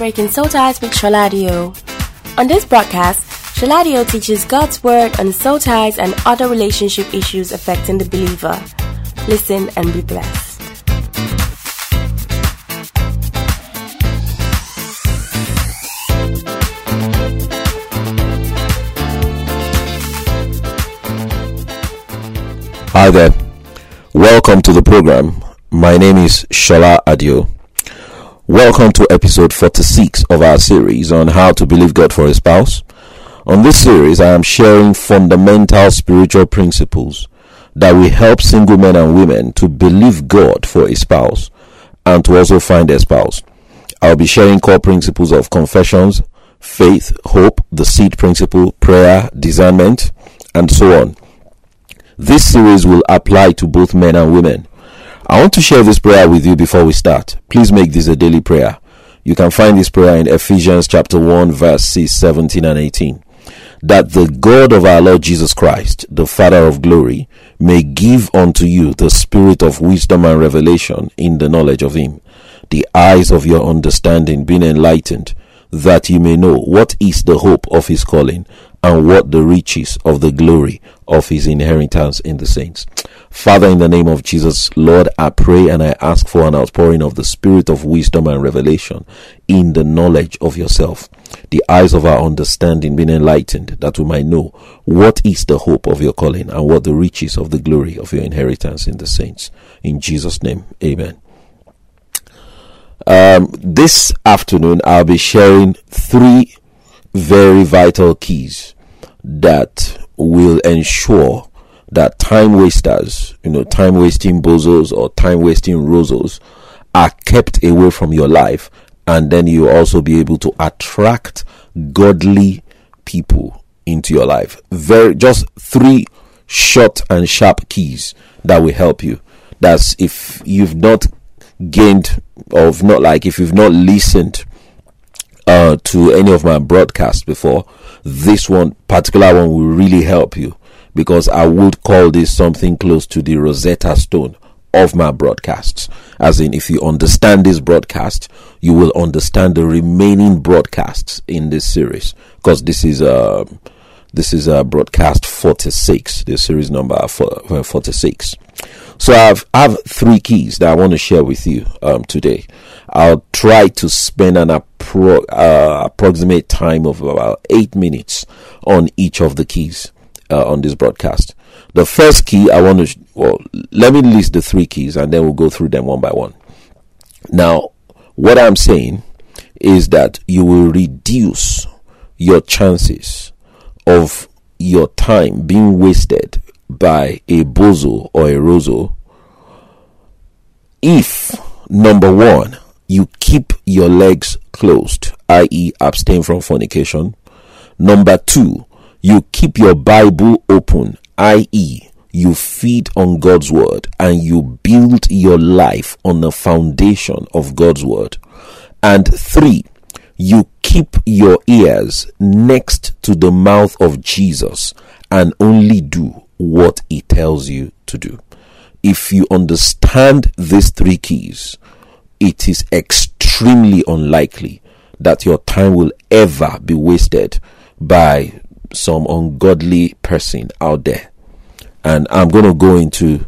Breaking Soul Ties with Shola Adio. On this broadcast, Shola Adio teaches God's Word on soul ties and other relationship issues affecting the believer. Listen and be blessed. Hi there. Welcome to the program. My name is Shola Adio. Welcome to episode 46 of our series on how to believe God for a spouse. On this series, I am sharing fundamental spiritual principles that will help single men and women to believe God for a spouse and to also find a spouse. I'll be sharing core principles of confessions, faith, hope, the seed principle, prayer, discernment, and so on. This series will apply to both men and women. I want to share this prayer with you before we start. Please make this a daily prayer. You can find this prayer in Ephesians chapter 1 verses 17 and 18. That the God of our Lord Jesus Christ, the Father of glory, may give unto you the spirit of wisdom and revelation in the knowledge of him, the eyes of your understanding being enlightened, that you may know what is the hope of his calling and what the riches of the glory of his inheritance in the saints. Father, in the name of Jesus, Lord, I pray and I ask for an outpouring of the spirit of wisdom and revelation in the knowledge of yourself, the eyes of our understanding being enlightened, that we might know what is the hope of your calling and what the riches of the glory of your inheritance in the saints. In Jesus' name, amen. Um, this afternoon, I'll be sharing three very vital keys that will ensure that time wasters, you know, time wasting bozos or time wasting rozos are kept away from your life. And then you also be able to attract godly people into your life. Very, just three short and sharp keys that will help you. That's if you've not gained or not like if you've not listened uh, to any of my broadcasts before, this one particular one will really help you because I would call this something close to the Rosetta Stone of my broadcasts. As in, if you understand this broadcast, you will understand the remaining broadcasts in this series because this is a um, this is a broadcast 46, the series number uh, 46. So I've I have three keys that I want to share with you um, today. I'll try to spend an appro- uh, approximate time of about eight minutes on each of the keys uh, on this broadcast. The first key I want to, well, let me list the three keys and then we'll go through them one by one. Now, what I'm saying is that you will reduce your chances of your time being wasted by a bozo or a rozo if number one you keep your legs closed i.e abstain from fornication number two you keep your Bible open, i.e., you feed on God's word and you build your life on the foundation of God's word. And three, you keep your ears next to the mouth of Jesus and only do what he tells you to do. If you understand these three keys, it is extremely unlikely that your time will ever be wasted by some ungodly person out there. And I'm going to go into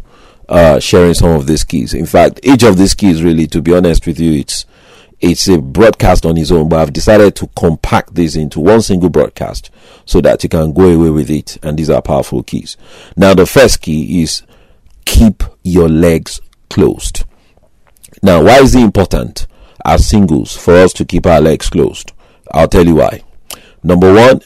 uh, sharing some of these keys. In fact, each of these keys, really, to be honest with you, it's it's a broadcast on its own, but I've decided to compact this into one single broadcast so that you can go away with it. And these are powerful keys. Now, the first key is keep your legs closed. Now, why is it important as singles for us to keep our legs closed? I'll tell you why. Number one,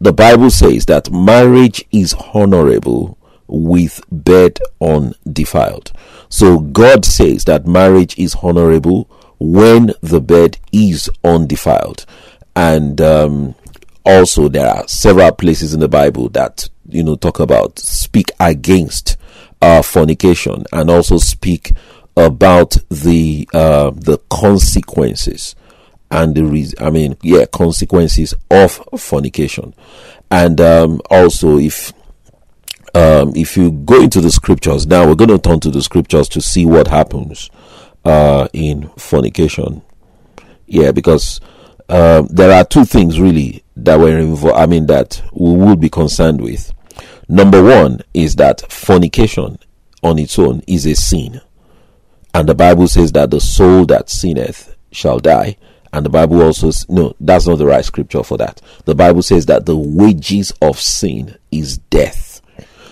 the Bible says that marriage is honorable with bed undefiled. So God says that marriage is honorable when the bed is undefiled. And um, also, there are several places in the Bible that you know talk about speak against uh, fornication and also speak about the uh, the consequences and the reason, I mean, yeah, consequences of fornication. And um, also, if um, if you go into the scriptures, now we're going to turn to the scriptures to see what happens uh, in fornication. Yeah, because um, there are two things really that were involved. I mean, that we would be concerned with. Number one is that fornication on its own is a sin. And the Bible says that the soul that sinneth shall die. And the Bible also, no, that's not the right scripture for that. The Bible says that the wages of sin is death.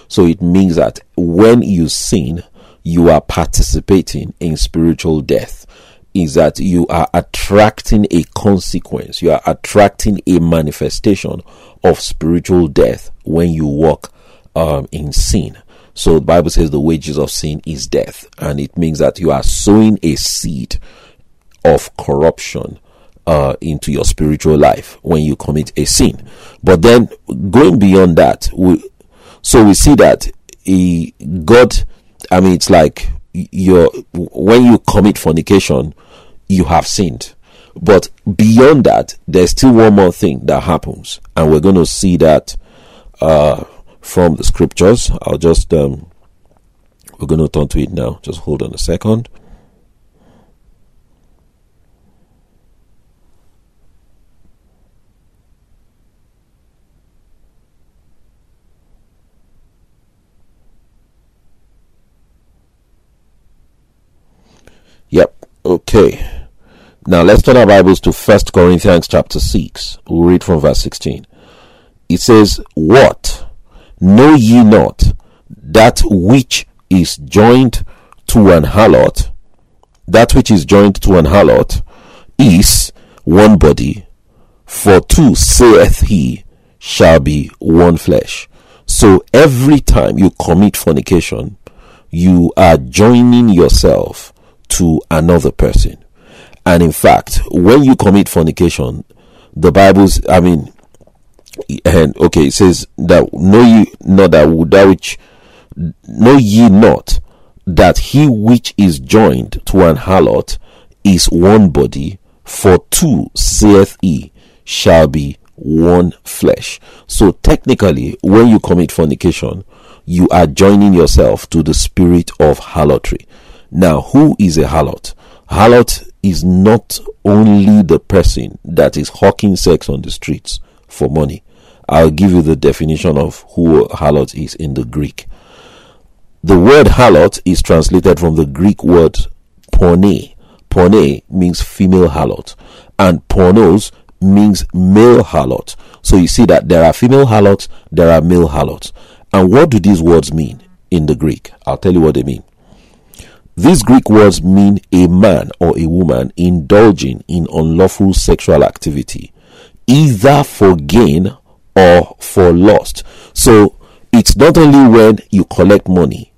So it means that when you sin, you are participating in spiritual death. Is that you are attracting a consequence, you are attracting a manifestation of spiritual death when you walk um, in sin. So the Bible says the wages of sin is death, and it means that you are sowing a seed of corruption uh, into your spiritual life when you commit a sin. But then going beyond that, we, so we see that he, God, I mean, it's like you when you commit fornication, you have sinned. But beyond that, there's still one more thing that happens, and we're going to see that uh, from the scriptures. I'll just um, we're going to turn to it now. Just hold on a second. Okay. Now let's turn our Bibles to First Corinthians chapter 6. We'll read from verse 16. It says, What? Know ye not that which is joined to an harlot, that which is joined to an harlot is one body, for two saith he shall be one flesh. So every time you commit fornication, you are joining yourself to another person. And in fact, when you commit fornication, the Bible's, I mean, and okay, it says that know ye not that that which know ye not that he which is joined to an harlot is one body, for two saith he shall be one flesh. So technically, when you commit fornication, you are joining yourself to the spirit of harlotry. Now, who is a harlot? Harlot is not only the person that is hawking sex on the streets for money. I'll give you the definition of who a harlot is in the Greek. The word harlot is translated from the Greek word porne. Porne means female harlot, and pornos means male harlot. So you see that there are female harlots, there are male harlots. And what do these words mean in the Greek? I'll tell you what they mean. These Greek words mean a man or a woman indulging in unlawful sexual activity, either for gain or for lust. So it's not only when you collect money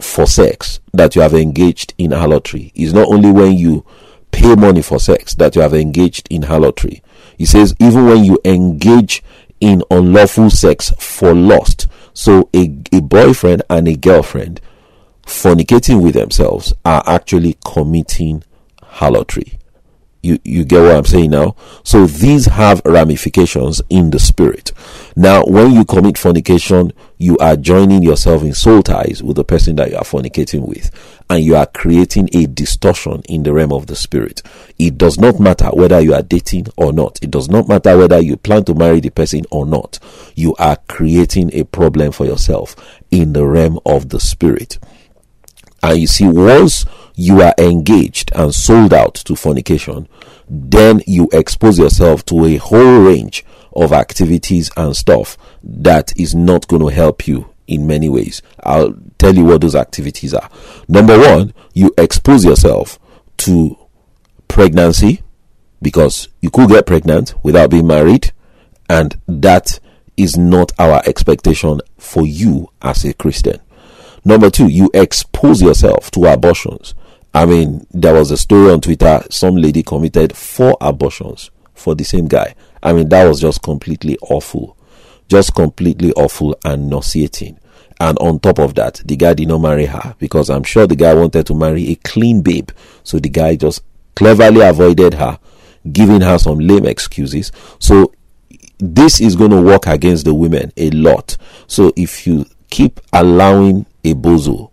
for sex that you have engaged in harlotry. It's not only when you pay money for sex that you have engaged in harlotry. He says even when you engage in unlawful sex for lust. So a, a boyfriend and a girlfriend fornicating with themselves are actually committing harlotry. You, you get what I'm saying now? So these have ramifications in the spirit. Now, when you commit fornication, you are joining yourself in soul ties with the person that you are fornicating with, and you are creating a distortion in the realm of the spirit. It does not matter whether you are dating or not. It does not matter whether you plan to marry the person or not. You are creating a problem for yourself in the realm of the spirit. And you see, once you are engaged and sold out to fornication, then you expose yourself to a whole range of activities and stuff that is not going to help you in many ways. I'll tell you what those activities are. Number one, you expose yourself to pregnancy because you could get pregnant without being married, and that is not our expectation for you as a Christian. Number two, you expose yourself to abortions. I mean, there was a story on Twitter. Some lady committed four abortions for the same guy. I mean, that was just completely awful. Just completely awful and nauseating. And on top of that, the guy did not marry her because I'm sure the guy wanted to marry a clean babe. So the guy just cleverly avoided her, giving her some lame excuses. So this is going to work against the women a lot. So if you keep allowing a bozo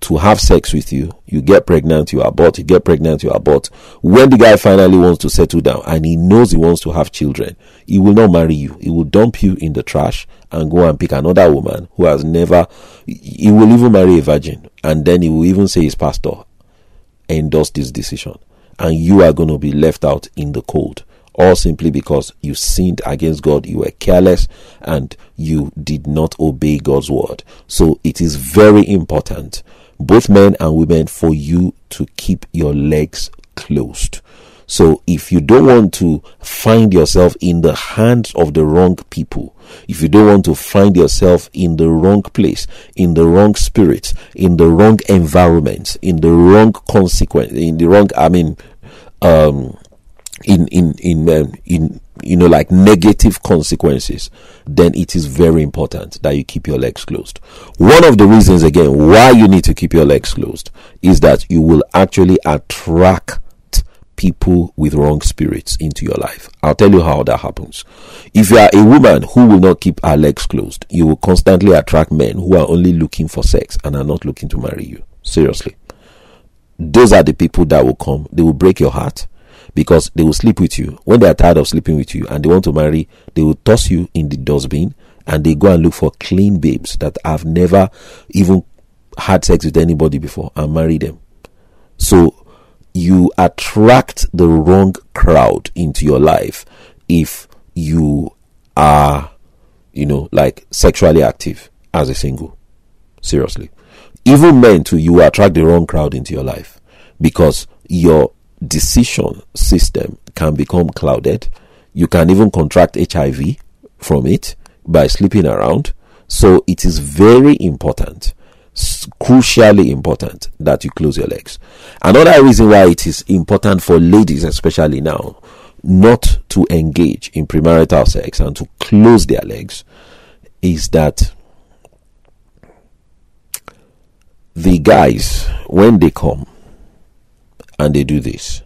to have sex with you, you get pregnant, you abort, you get pregnant, you abort. When the guy finally wants to settle down and he knows he wants to have children, he will not marry you. He will dump you in the trash and go and pick another woman who has never, he will even marry a virgin. And then he will even say his pastor endorsed this decision. And you are going to be left out in the cold all simply because you sinned against God, you were careless, and you did not obey God's word. So it is very important both men and women, for you to keep your legs closed. So if you don't want to find yourself in the hands of the wrong people, if you don't want to find yourself in the wrong place, in the wrong spirit, in the wrong environment, in the wrong consequence, in the wrong, I mean, um, in in in um, in you know like negative consequences then it is very important that you keep your legs closed. One of the reasons again why you need to keep your legs closed is that you will actually attract people with wrong spirits into your life. I'll tell you how that happens. If you are a woman who will not keep her legs closed you will constantly attract men who are only looking for sex and are not looking to marry you. Seriously. Those are the people that will come. They will break your heart because they will sleep with you. When they are tired of sleeping with you and they want to marry, they will toss you in the dustbin and they go and look for clean babes that have never even had sex with anybody before and marry them. So you attract the wrong crowd into your life if you are, you know, like sexually active as a single. Seriously. Even men too, you attract the wrong crowd into your life because your decision system can become clouded. You can even contract HIV from it by sleeping around. So it is very important, crucially important, that you close your legs. Another reason why it is important for ladies, especially now, not to engage in premarital sex and to close their legs is that the guys, when they come, and they do this,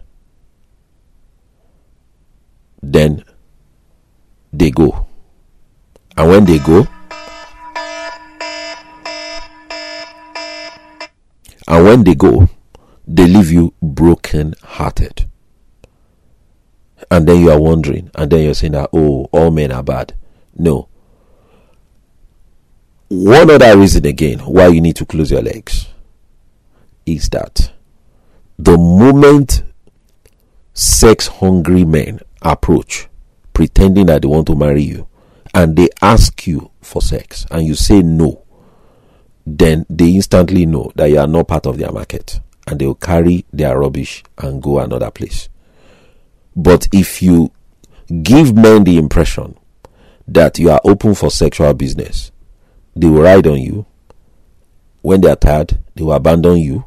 then they go. And when they go, and when they go, they leave you broken hearted. And then you are wondering, and then you're saying that, oh, all men are bad. No. One other reason again why you need to close your legs is that the moment sex hungry men approach pretending that they want to marry you and they ask you for sex and you say no, then they instantly know that you are not part of their market and they will carry their rubbish and go another place. But if you give men the impression that you are open for sexual business, they will ride on you. When they are tired, they will abandon you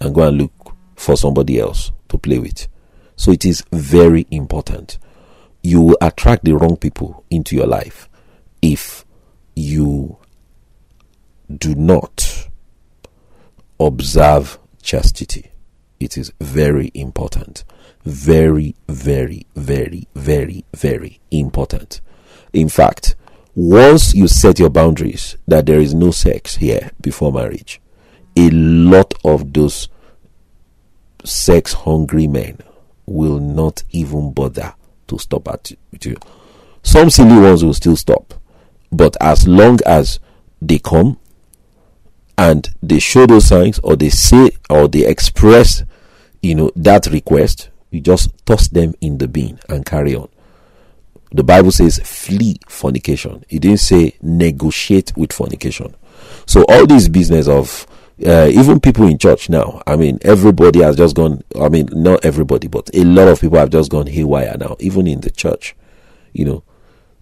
and go and look for somebody else to play with. So it is very important. You will attract the wrong people into your life if you do not observe chastity. It is very important. Very, very, very, very, very important. In fact, once you set your boundaries that there is no sex here before marriage, a lot of those sex hungry men will not even bother to stop at you. Some silly ones will still stop, but as long as they come and they show those signs or they say or they express, you know, that request, you just toss them in the bin and carry on. The Bible says flee fornication. It didn't say negotiate with fornication. So all this business of uh, even people in church now, I mean, everybody has just gone, I mean, not everybody, but a lot of people have just gone haywire now, even in the church, you know.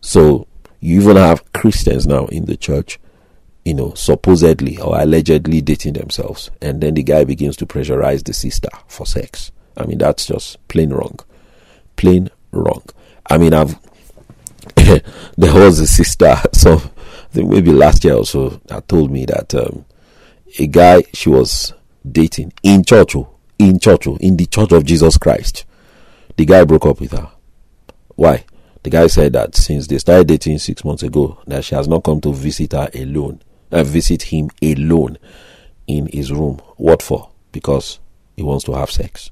So you even have Christians now in the church, you know, supposedly or allegedly dating themselves. And then the guy begins to pressurize the sister for sex. I mean, that's just plain wrong. Plain wrong. I mean, I've, there was a sister, so I think maybe last year or so, that told me that, um, a guy she was dating in church, oh, in church, oh, in the church of Jesus Christ. The guy broke up with her. Why? The guy said that since they started dating six months ago, that she has not come to visit her alone, uh, visit him alone. in his room. What for? Because he wants to have sex.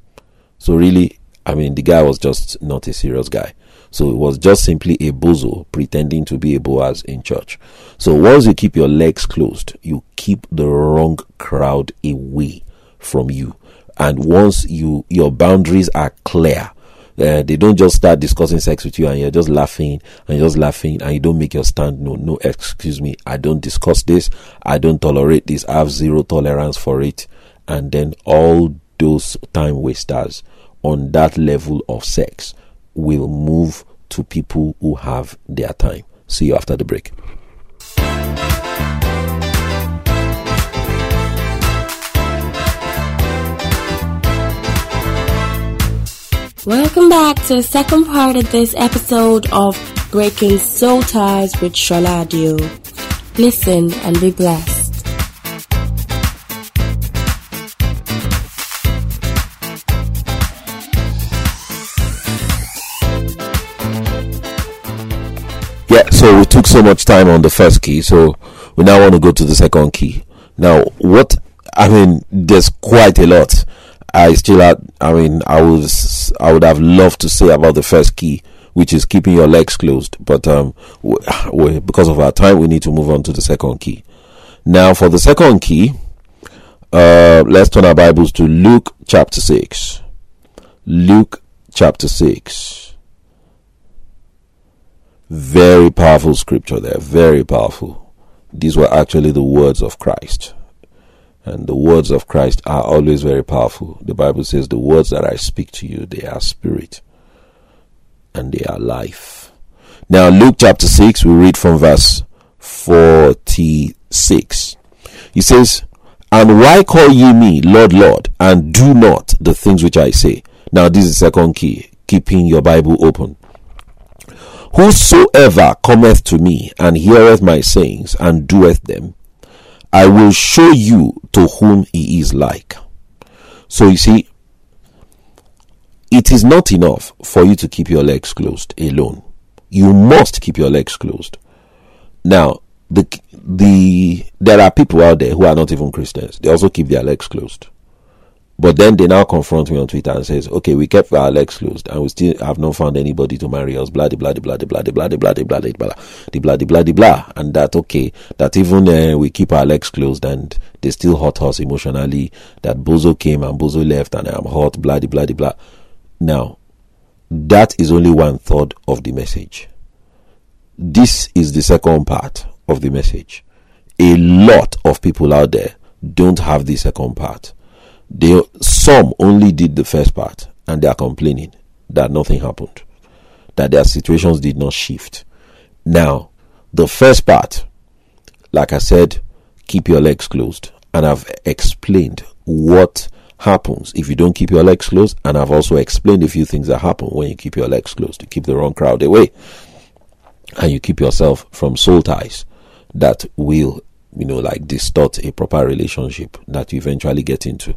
So really, I mean, the guy was just not a serious guy. So it was just simply a bozo pretending to be a Boaz in church. So once you keep your legs closed, you keep the wrong crowd away from you. And once you your boundaries are clear, uh, they don't just start discussing sex with you and you're just laughing and just laughing and you don't make your stand no no excuse me i don't discuss this i don't tolerate this i have zero tolerance for it and then all those time wasters on that level of sex will move to people who have their time. See you after the break. Welcome back to the second part of this episode of Breaking Soul Ties with Shola Adio. Listen and be blessed. Yeah, so we took so much time on the first key, so we now want to go to the second key. Now, what I mean, there's quite a lot. I still had, I mean, I was, I would have loved to say about the first key, which is keeping your legs closed, but um, we, we, because of our time, we need to move on to the second key. Now, for the second key, uh, let's turn our Bibles to Luke chapter six. Luke chapter six. Very powerful scripture there, very powerful. These were actually the words of Christ. And the words of Christ are always very powerful. The Bible says, The words that I speak to you, they are spirit and they are life. Now, Luke chapter 6, we read from verse 46. He says, And why call ye me Lord, Lord, and do not the things which I say? Now, this is the second key, keeping your Bible open. Whosoever cometh to me and heareth my sayings and doeth them, I will show you to whom he is like. So you see, it is not enough for you to keep your legs closed alone. You must keep your legs closed. Now, the the there are people out there who are not even Christians. They also keep their legs closed. But then they now confront me on Twitter and says, "Okay, we kept our legs closed and we still have not found anybody to marry us." Blah blah blah blah blah blah blah blah blah blah blah blah blah blah blah. And that okay, that even uh, we keep our legs closed and they still hurt us emotionally. That Bozo came and Bozo left and I'm hot. Blah blah blah. Now, that is only one third of the message. This is the second part of the message. A lot of people out there don't have the second part they some only did the first part and they are complaining that nothing happened, that their situations did not shift. Now, the first part, like I said, keep your legs closed, and I've explained what happens if you don't keep your legs closed, and I've also explained a few things that happen when you keep your legs closed. to keep the wrong crowd away, and you keep yourself from soul ties that will, you know, like distort a proper relationship that you eventually get into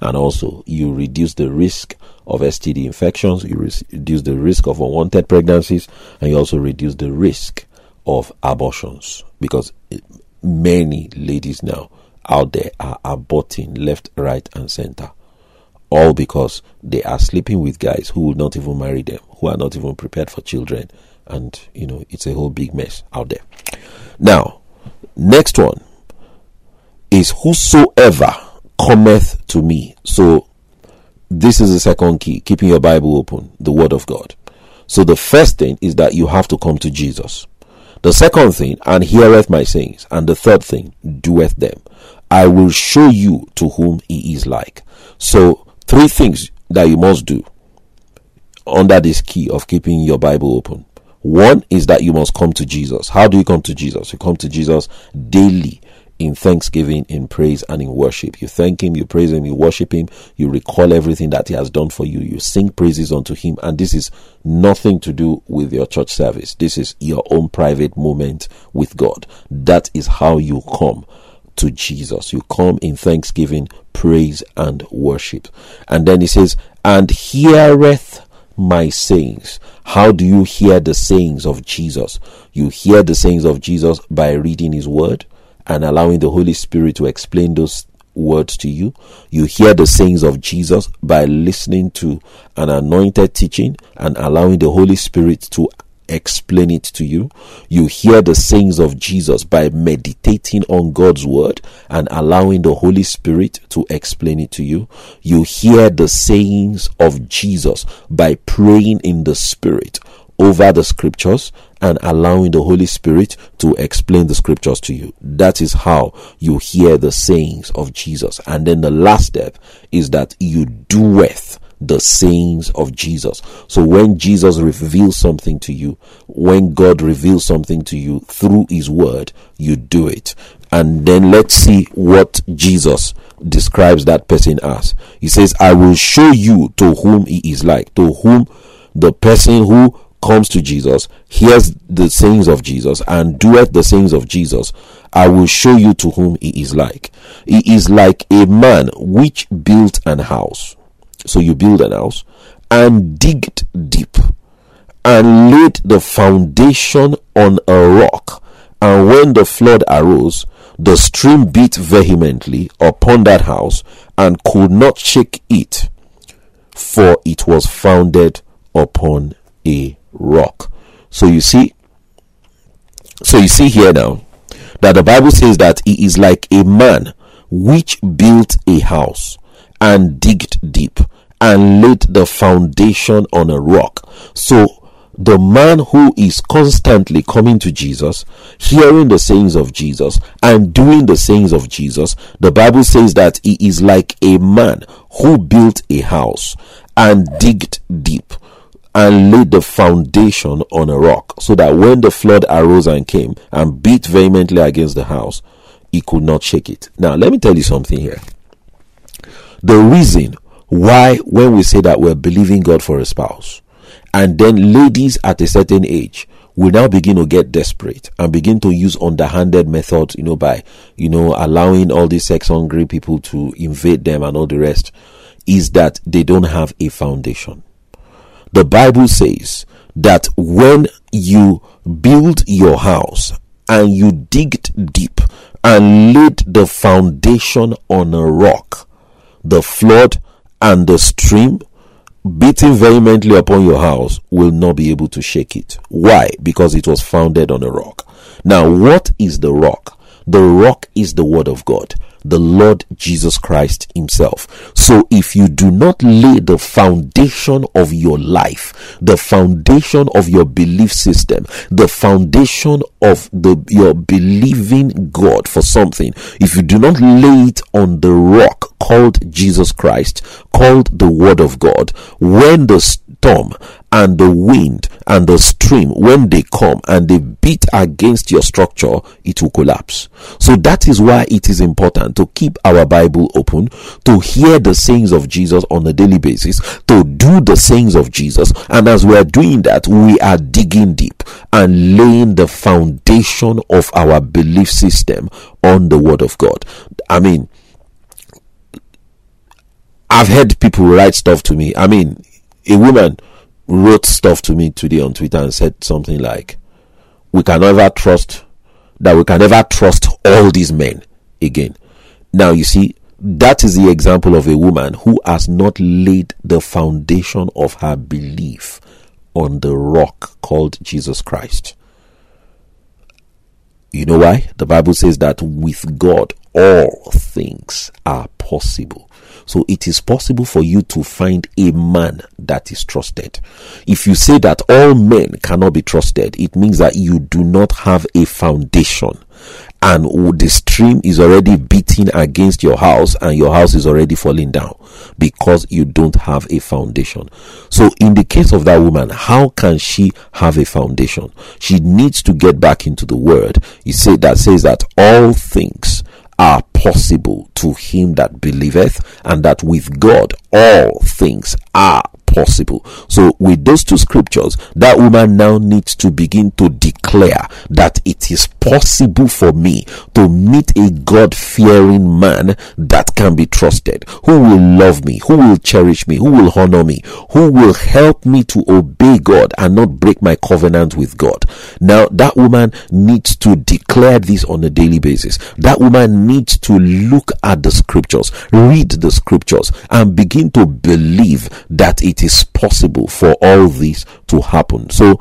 and also you reduce the risk of STD infections, you reduce the risk of unwanted pregnancies, and you also reduce the risk of abortions because eh, many ladies now out there are aborting left, right, and center. All because they are sleeping with guys who will not even marry them, who are not even prepared for children, and you know, it's a whole big mess out there. Now, next one is whosoever cometh to me. So this is the second key, keeping your Bible open, the Word of God. So the first thing is that you have to come to Jesus. The second thing, and heareth my sayings. And the third thing, doeth them. I will show you to whom he is like. So three things that you must do under this key of keeping your Bible open. One is that you must come to Jesus. How do you come to Jesus? You come to Jesus daily in thanksgiving, in praise, and in worship. You thank Him, you praise Him, you worship Him, you recall everything that He has done for you, you sing praises unto Him, and this is nothing to do with your church service. This is your own private moment with God. That is how you come to Jesus. You come in thanksgiving, praise, and worship. And then He says, and heareth my sayings. How do you hear the sayings of Jesus? You hear the sayings of Jesus by reading His Word and allowing the Holy Spirit to explain those words to you. You hear the sayings of Jesus by listening to an anointed teaching and allowing the Holy Spirit to explain it to you. You hear the sayings of Jesus by meditating on God's word and allowing the Holy Spirit to explain it to you. You hear the sayings of Jesus by praying in the Spirit over the scriptures and allowing the Holy Spirit to explain the scriptures to you. That is how you hear the sayings of Jesus. And then the last step is that you doeth the sayings of Jesus. So when Jesus reveals something to you, when God reveals something to you through his word, you do it. And then let's see what Jesus describes that person as. He says, I will show you to whom he is like, to whom the person who comes to Jesus, hears the sayings of Jesus, and doeth the sayings of Jesus, I will show you to whom he is like. He is like a man which built an house so you build an house and digged deep and laid the foundation on a rock. And when the flood arose, the stream beat vehemently upon that house and could not shake it, for it was founded upon a rock. So you see, so you see here now that the Bible says that he is like a man which built a house and digged deep and laid the foundation on a rock. So the man who is constantly coming to Jesus, hearing the sayings of Jesus, and doing the sayings of Jesus, the Bible says that he is like a man who built a house and digged deep and laid the foundation on a rock, so that when the flood arose and came and beat vehemently against the house, he could not shake it. Now, let me tell you something here. The reason why, when we say that we're believing God for a spouse, and then ladies at a certain age will now begin to get desperate and begin to use underhanded methods, you know, by, you know, allowing all these sex hungry people to invade them and all the rest, is that they don't have a foundation. The Bible says that when you build your house and you digged deep and laid the foundation on a rock, the flood and the stream beating vehemently upon your house will not be able to shake it. Why? Because it was founded on a rock. Now, what is the rock? The rock is the word of God the Lord Jesus Christ Himself. So if you do not lay the foundation of your life, the foundation of your belief system, the foundation of the your believing God for something, if you do not lay it on the rock called Jesus Christ, called the Word of God, when the storm and the wind and the stream, when they come and they beat against your structure, it will collapse. So that is why it is important to keep our Bible open, to hear the sayings of Jesus on a daily basis, to do the sayings of Jesus. And as we are doing that, we are digging deep and laying the foundation of our belief system on the Word of God. I mean, I've heard people write stuff to me. I mean, a woman wrote stuff to me today on Twitter and said something like, "We can never trust that we can never trust all these men again." Now you see, that is the example of a woman who has not laid the foundation of her belief on the rock called Jesus Christ. You know why? The Bible says that with God all things are possible. So it is possible for you to find a man that is trusted. If you say that all men cannot be trusted, it means that you do not have a foundation and the stream is already beating against your house and your house is already falling down because you don't have a foundation. So in the case of that woman, how can she have a foundation? She needs to get back into the word. You say that says that all things are possible to him that believeth, and that with God all things are possible. So, with those two scriptures, that woman now needs to begin to declare that it is possible for me to meet a God fearing man that can be trusted, who will love me, who will cherish me, who will honor me, who will help me to obey God and not break my covenant with God. Now, that woman needs to declare this on a daily basis. That woman needs to look at the scriptures, read the scriptures, and begin to believe that it is possible for all this to happen. So,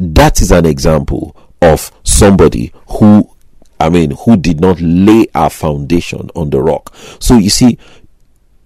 that is an example of somebody who I mean, who did not lay a foundation on the rock. So you see,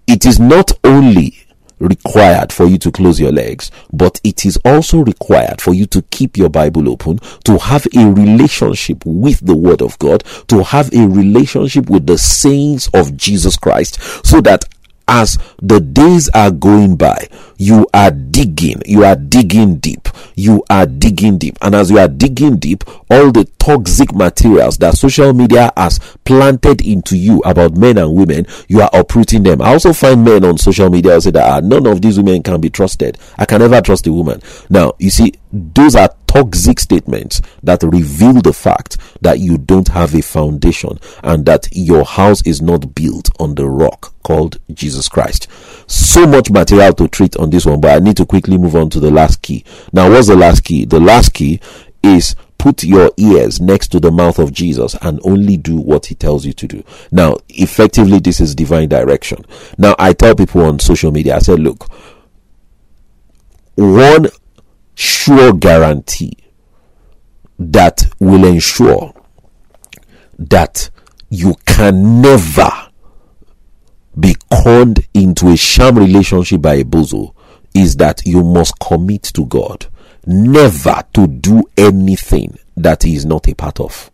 it is not only required for you to close your legs, but it is also required for you to keep your Bible open, to have a relationship with the Word of God, to have a relationship with the saints of Jesus Christ, so that as the days are going by, you are digging, you are digging deep, you are digging deep. And as you are digging deep, all the toxic materials that social media has planted into you about men and women, you are uprooting them. I also find men on social media who say that ah, none of these women can be trusted. I can never trust a woman. Now, you see, those are toxic statements that reveal the fact that you don't have a foundation and that your house is not built on the rock called Jesus Christ. So much material to treat on this one, but I need to quickly move on to the last key. Now, what's the last key? The last key is put your ears next to the mouth of Jesus and only do what he tells you to do. Now, effectively, this is divine direction. Now, I tell people on social media, I said, look, one sure guarantee that will ensure that you can never be conned into a sham relationship by a bozo is that you must commit to God never to do anything that he is not a part of.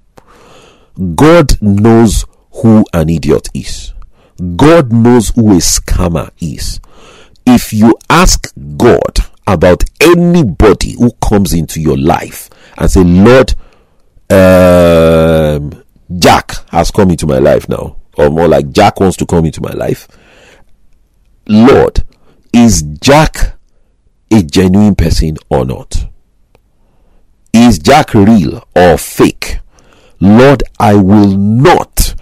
God knows who an idiot is. God knows who a scammer is. If you ask God about anybody who comes into your life and say, Lord, um, Jack has come into my life now, or more like Jack wants to come into my life. Lord, is Jack a genuine person or not? Is Jack real or fake? Lord, I will not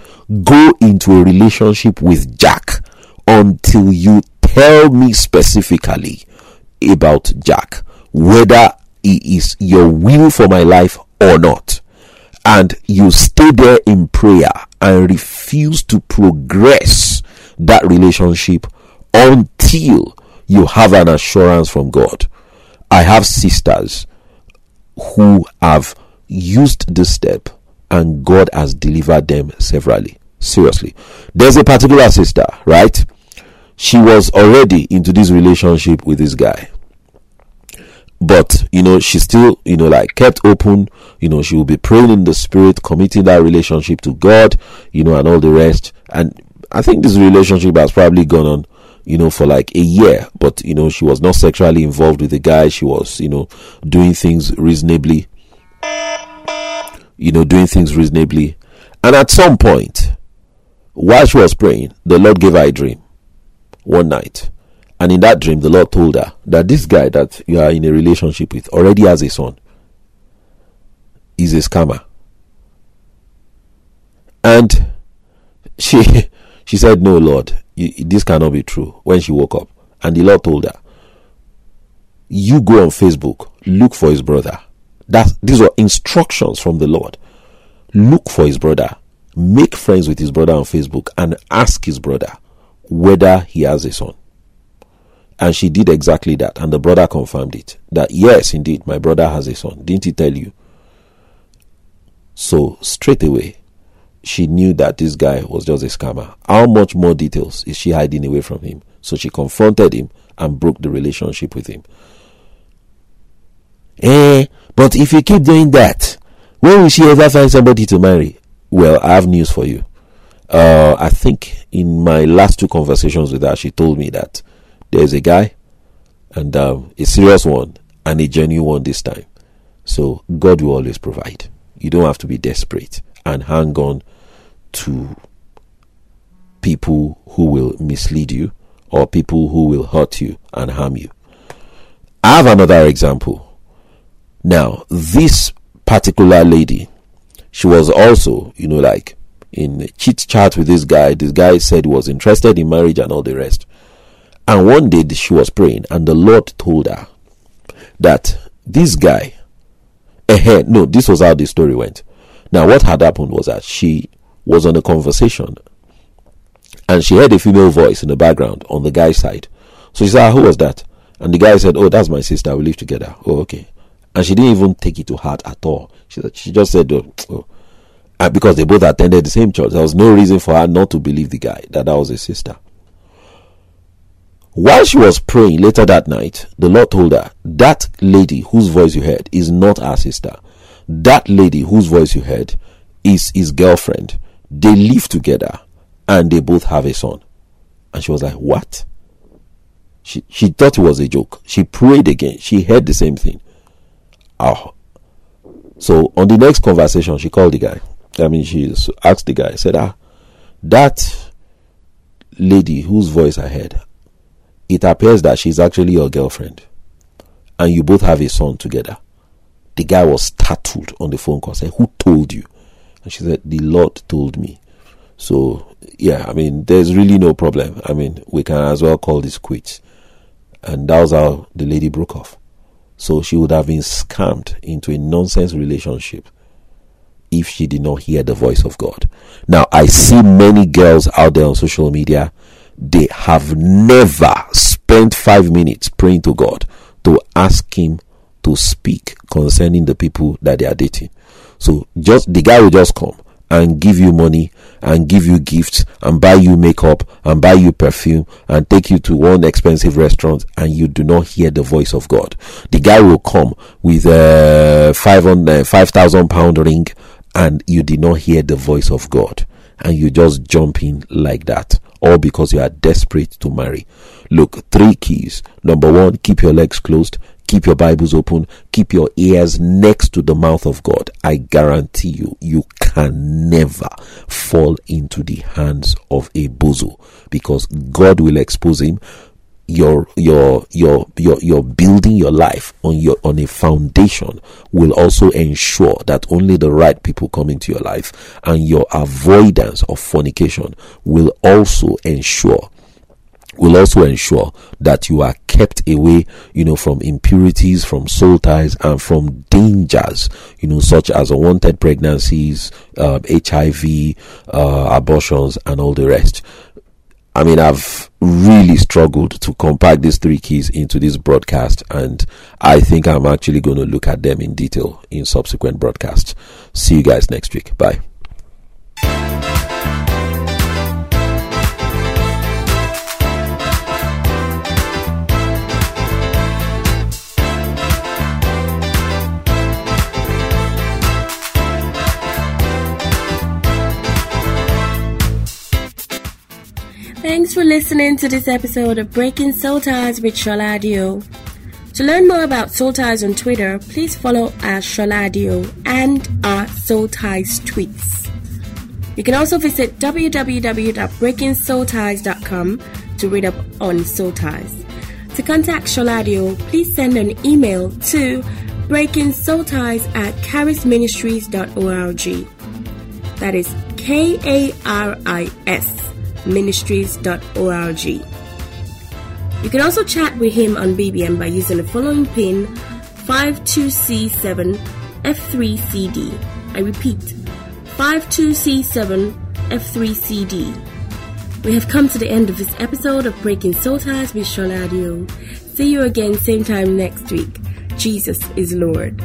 go into a relationship with Jack until you tell me specifically about Jack, whether it is your will for my life or not. And you stay there in prayer and refuse to progress that relationship until you have an assurance from God. I have sisters who have used this step and God has delivered them severally. Seriously. There's a particular sister, right? She was already into this relationship with this guy. But, you know, she still, you know, like kept open. You know, she will be praying in the spirit, committing that relationship to God, you know, and all the rest. And I think this relationship has probably gone on you know, for like a year. But, you know, she was not sexually involved with the guy. She was, you know, doing things reasonably, you know, doing things reasonably. And at some point, while she was praying, the Lord gave her a dream one night. And in that dream, the Lord told her that this guy that you are in a relationship with already has a son. He's a scammer. And she she said, No, Lord, this cannot be true when she woke up. And the Lord told her, You go on Facebook, look for his brother. That these were instructions from the Lord. Look for his brother, make friends with his brother on Facebook, and ask his brother whether he has a son. And she did exactly that, and the brother confirmed it. That yes, indeed, my brother has a son. Didn't he tell you? So straight away, she knew that this guy was just a scammer. How much more details is she hiding away from him? So she confronted him and broke the relationship with him. Eh, but if you keep doing that, when will she ever find somebody to marry? Well, I have news for you. Uh, I think in my last two conversations with her, she told me that there's a guy and um, a serious one and a genuine one this time. So God will always provide. You don't have to be desperate and hang on to people who will mislead you or people who will hurt you and harm you. I have another example. Now, this particular lady, she was also, you know, like in chit chat with this guy. This guy said he was interested in marriage and all the rest. And one day she was praying, and the Lord told her that this guy, eh, no, this was how the story went. Now, what had happened was that she was on a conversation and she heard a female voice in the background on the guy's side. So she said, ah, Who was that? And the guy said, Oh, that's my sister. We live together. Oh, okay. And she didn't even take it to heart at all. She, she just said, Oh, oh. Because they both attended the same church, there was no reason for her not to believe the guy that that was his sister. While she was praying later that night, the Lord told her, That lady whose voice you heard is not our sister. That lady whose voice you heard is his girlfriend. They live together and they both have a son. And she was like, What? She, she thought it was a joke. She prayed again. She heard the same thing. Oh. So on the next conversation, she called the guy. I mean, she asked the guy, said, Ah, that lady whose voice I heard, it appears that she's actually your girlfriend. And you both have a son together. The guy was startled on the phone call, said, Who told you? And she said, The Lord told me. So, yeah, I mean, there's really no problem. I mean, we can as well call this quits. And that was how the lady broke off. So she would have been scammed into a nonsense relationship if she did not hear the voice of God. Now, I see many girls out there on social media, they have never spent five minutes praying to God to ask Him to speak concerning the people that they are dating. So just the guy will just come and give you money and give you gifts and buy you makeup and buy you perfume and take you to one expensive restaurant and you do not hear the voice of God. The guy will come with a 5,000 pound ring and you did not hear the voice of God and you just jump in like that all because you are desperate to marry. Look, three keys. Number one, keep your legs closed. Keep your Bibles open. Keep your ears next to the mouth of God. I guarantee you, you can never fall into the hands of a bozo because God will expose him. Your your your your your building your life on your on a foundation will also ensure that only the right people come into your life, and your avoidance of fornication will also ensure will also ensure that you are kept away, you know, from impurities, from soul ties, and from dangers, you know, such as unwanted pregnancies, uh, HIV, uh, abortions, and all the rest. I mean, I've really struggled to compact these three keys into this broadcast, and I think I'm actually going to look at them in detail in subsequent broadcasts. See you guys next week. Bye. Thanks for listening to this episode of Breaking Soul Ties with Shola Adio. To learn more about Soul Ties on Twitter, please follow our Sholadio and our Soul Ties tweets. You can also visit www.breakingsoulties.com to read up on Soul Ties. To contact Shola Adio, please send an email to breakingsoulties at karisministries.org. That is K A R I S ministries.org. You can also chat with him on BBM by using the following pin 52C7F3CD. I repeat, 52C7F3CD. We have come to the end of this episode of Breaking Soul Ties with Shola Adio. See you again same time next week. Jesus is Lord.